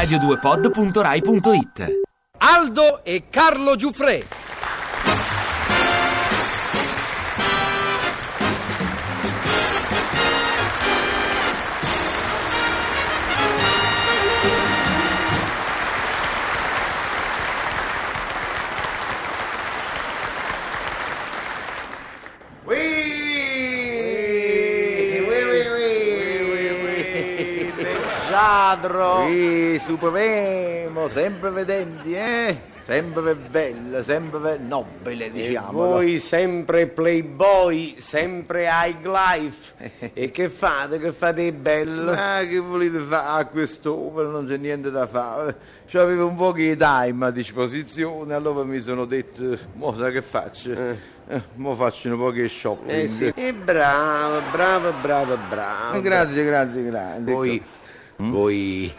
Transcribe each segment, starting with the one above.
radio2pod.rai.it Aldo e Carlo Giuffre. Leggiadro! Sì, superemo, sempre vedenti, eh? Sempre bello, sempre nobile, diciamo. Voi sempre playboy, sempre high life. e che fate? Che fate bello? Ma che volete fare a quest'ora? Non c'è niente da fare. C'avevo un po' di time a disposizione, allora mi sono detto, mo sa che faccio? Eh, mo faccio un po' di shopping. Eh sì. E bravo, bravo, bravo, bravo. Eh, Grazie, grazie, grazie. Voi, voi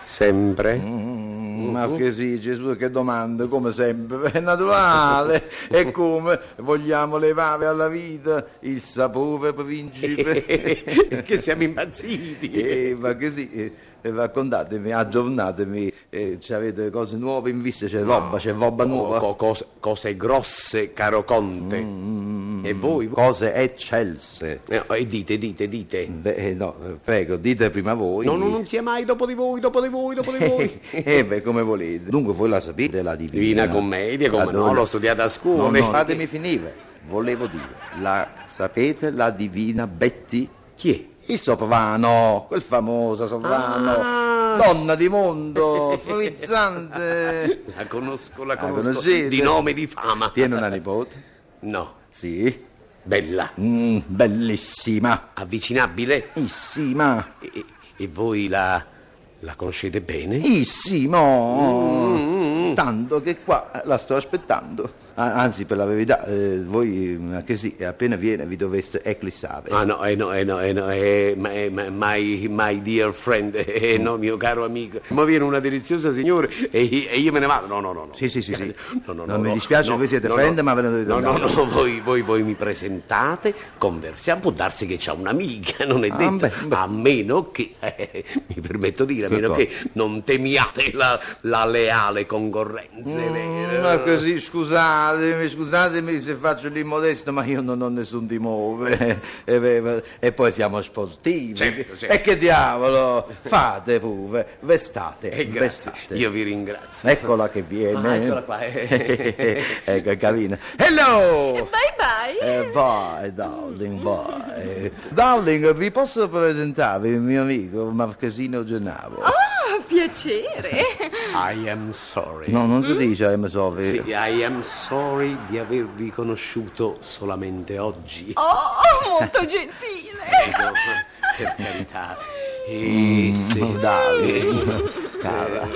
sempre? Mm, ma che sì, Gesù, che domanda, come sempre, è naturale. e come vogliamo levare alla vita il sapore principe? che siamo impazziti. Eh, ma che sì, eh, raccontatemi, aggiornatemi, eh, avete cose nuove in vista, c'è roba, c'è roba nuova. Co- cose, cose grosse, caro Conte. Mm, e voi? Cose eccelse. Eh, e dite, dite, dite. Beh, eh, no, eh, prego, dite prima voi. No, no, non sia mai dopo di voi, dopo di voi, dopo di voi. eh, beh, come volete. Dunque, voi la sapete, la divina... Divina commedia, come no, l'ho studiata a scuola. No, no, fatemi finire. Volevo dire, la sapete la divina Betty? Chi è? Il soprano, quel famoso soprano, Ah. donna di mondo, frizzante. La conosco, la La conosco. conoscete? di nome e di fama. Tiene una nipote? No, Sì. bella, Mm, bellissima. avvicinabile. Issima. E, e voi la, la conoscete bene? Issimo. Tanto che qua la sto aspettando. Anzi, per la verità, eh, voi, eh, che sì, appena viene vi dovreste eclissare. Ah no, eh no, eh no, eh no, eh, ma- eh, my, my dear friend, eh no, mio caro amico. Ma viene una deliziosa signora e, e io me ne vado. No, no, no. no. Sì, sì, sì, sì. No, no, no, Non mi no, dispiace, no, voi siete no, friend, no. ma ve ne dovete No, no, andare. no, voi, voi, voi mi presentate, conversiamo, può darsi che c'ha un'amica, non è Ah, detto. beh, beh. A meno che, eh, mi permetto di dire, a Che meno che non temiate la, la leale concorrenza. Mm, ma così, scusatemi, scusatemi se faccio l'immodesto, ma io non ho nessun timore. E, e poi siamo sportivi. Certo, certo. E che diavolo, fate pure, vestate, Eh, grazie, vestate. io vi ringrazio. Eccola che viene. Ah, eccola qua, eh. ecco, carina. Hello! Bye bye. Eh, vai, darling, vai. Darling, vi posso presentare il mio amico Marchesino Gennaro? Oh, piacere. I am sorry. No, non si dice I'm sorry. Sì, I am sorry di avervi conosciuto solamente oggi. Oh, molto gentile. Prego, per carità. E se... Oh, darling. Cara,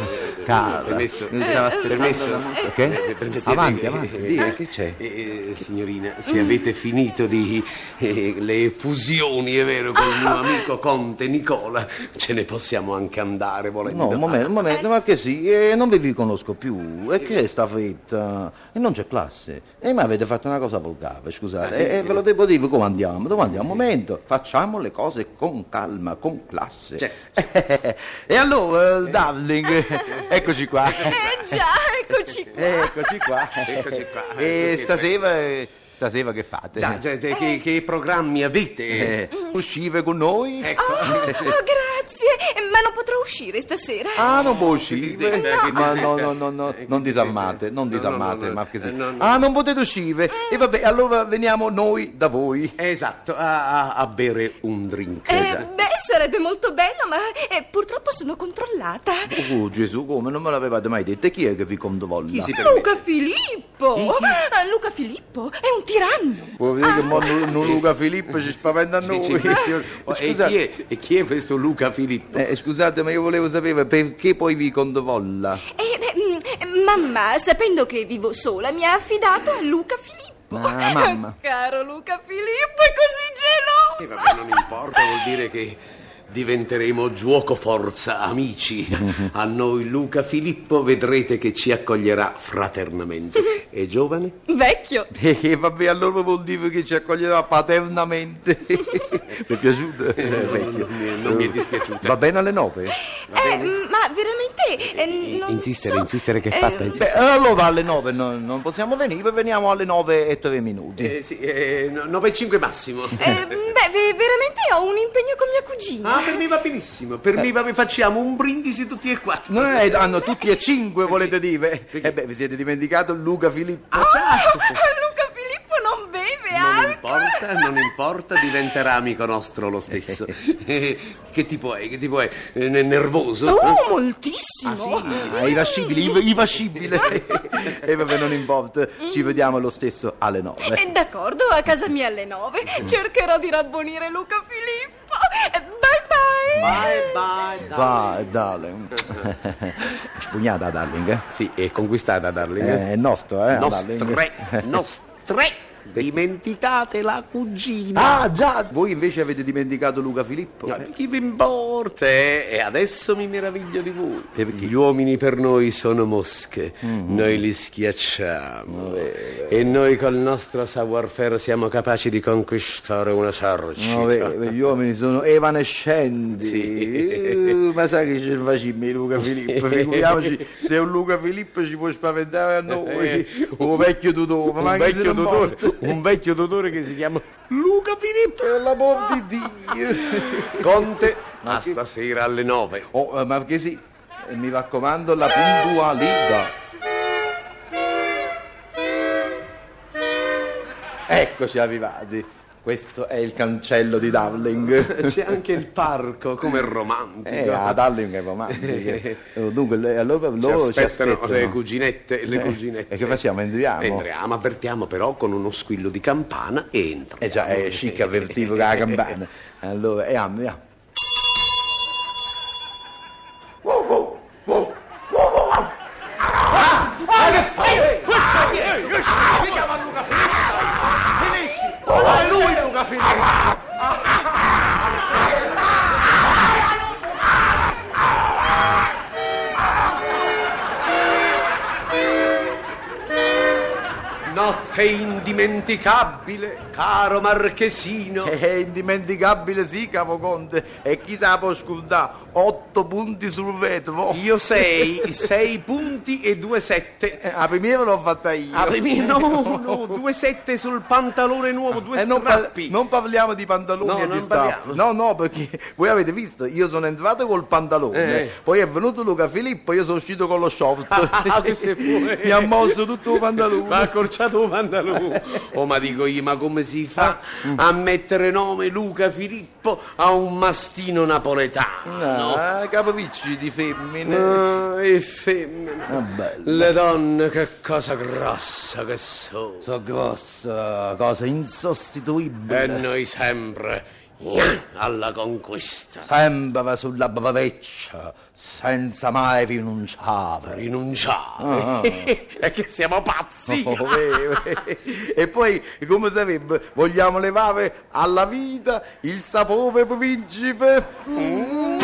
cara. Permesso, Mi permesso, eh, Che? eh, permettete Avanti, che- avanti, eh, dica, che c'è? eh, eh, signorina, se avete finito di eh, le fusioni, è vero, con il mio amico Conte Nicola, ce ne possiamo anche andare volendo. No, un momento, un momento, ma che sì, eh, non vi riconosco più. E che è sta fretta? E non c'è classe. E ma avete fatto una cosa volgare, scusate. Ah, sì? E, e ve lo devo dire come andiamo? Dove andiamo? Un momento, facciamo le cose con calma, con classe. Certo. e allora, darling, eccoci qua. Eh già, eccoci qua. Eccoci qua. Eccoci qua. E stasera, stasera che fate? Già, già, già, che, che programmi avete? Eh, uscire con noi? Ecco. Oh, grazie. Ma non potrò uscire stasera? Ah, non può uscire? Che- che- Ma no, no, no, no, che- non che- disarmate, non no, no, disarmate, no, no, Marchesino. no, no. Ah, non potete uscire? E vabbè, allora veniamo noi da voi. Esatto, a, a- a bere un drink. Eh, esatto. beh, sarebbe molto bello, ma eh, purtroppo sono controllata. Oh, Gesù, come non me l'avevate mai detto? E chi è che vi condovolla? Chi si permette? Luca Filippo! Ah, Luca Filippo è un tiranno. Vuol dire che mo nu Luca Filippo ci spaventa a Sì, noi. sì, Oh, e, Scusate, chi è, e chi è questo Luca Filippo? eh, scusate, ma io volevo sapere perché poi vi condovolla. Eh, beh, mm, mamma, sapendo che vivo sola, mi ha affidato a Luca Filippo. Ah, mamma. Caro Luca Filippo, è così E geloso. vabbè, non importa, vuol dire che diventeremo giuoco forza amici. A noi Luca Filippo vedrete che ci accoglierà fraternamente. E giovane? Vecchio. E Eh, vabbè, allora vuol dire che ci accoglierà paternamente. Mi è piaciuto? Eh, vecchio. non mi- non mi è dispiaciuta. Va bene alle nove? Eh, ma veramente eh, non insistere, so. insistere che Eh, fatta, insistere. Beh, allora alle nove non, non possiamo venire, veniamo alle nove e tre minuti. Eh, sì, eh, no- 9 e 5 massimo. Eh, beh, ve- veramente ho un impegno con mia cugina. Ah, per me va benissimo. Per me va, facciamo un brindisi tutti e quattro. No, eh, hanno tutti e cinque, volete dire? Eh beh, vi siete dimenticato Luca Filippo. Ah, certo. Luca non beve Non importa, non importa, diventerà amico nostro lo stesso. Eh, che tipo è? Che tipo è? Eh, ne- nervoso? Oh, moltissimo. Ah, irascibile, iv- irascibile. e vabbè, non importa, ci vediamo lo stesso alle nove. Eh, d'accordo, a casa mia alle nove. Cercherò di rabbonire Luca Filippo. Eh, Bye bye. Bye bye. Vai, darling. Spugnata, darling. eh? Sì, è conquistata, darling. Eh, È nostro, eh? darling. Nostre, nostre. Dimenticate la cugina. Ah, già! Voi invece avete dimenticato Luca Filippo? Ma chi vi importa? eh? E adesso mi meraviglio di voi. E perché? Gli uomini per noi sono mosche, noi li schiacciamo. E noi col nostro savoir-faire siamo capaci di conquistare una esercito. No, beh, gli uomini sono evanescenti. Eh, ma sai che c'è facile Luca Filippo? Figuriamoci se un Luca Filippo ci può spaventare a noi. Un vecchio tutore. ma un se vecchio non tutore. un vecchio tutore che si chiama Luca Filippo. Per l'amor di Dio. Conte, Ma che- stasera alle nove. Oh, eh, ma che sì, E mi raccomando la puntualità. Eccoci arrivati. Questo è il cancello di Darling. C'è anche il parco, come romantico. Eh, a Darling è romantico. Eh, Dunque, allora Ci loro ci aspettano, aspettano. le cuginette, le Eh, cuginette. e che facciamo? Entriamo? Entriamo, avvertiamo però con uno squillo di campana e entriamo. Eh già, è chic avvertivo con la campana. Allora, e andiamo. Notte indimenticabile, caro Marchesino. È indimenticabile, sì, capoconte. E chi sa può scordare? Otto punti sul vetro. Io sei, sei punti e due sette. Eh, La prima l'ho fatta io. Ah, per me no, no, due sette sul pantalone nuovo, due Eh, non, par- non parliamo di pantaloni No, e di parliamo. No, no, perché voi avete visto, io sono entrato col pantalone, Eh. poi è venuto Luca Filippo, io sono uscito con lo short. Ah, è pure. Mi ha mosso tutto il pantalone. Ma ha accorciato il pantalone. Oh, ma dico io, ma come si fa a mettere nome Luca Filippo a un mastino napoletano? Ah, capocicci di femmine. Ah, e femmine. Ah. Le donne, che cosa grossa che sono. So grossa, cosa insostituibile. E noi sempre alla conquista. Sempre sulla braveccia, senza mai rinunciare. Rinunciare. È che siamo pazzi. Oh, e poi, come sarebbe, vogliamo levare alla vita il sapore principe? Mm.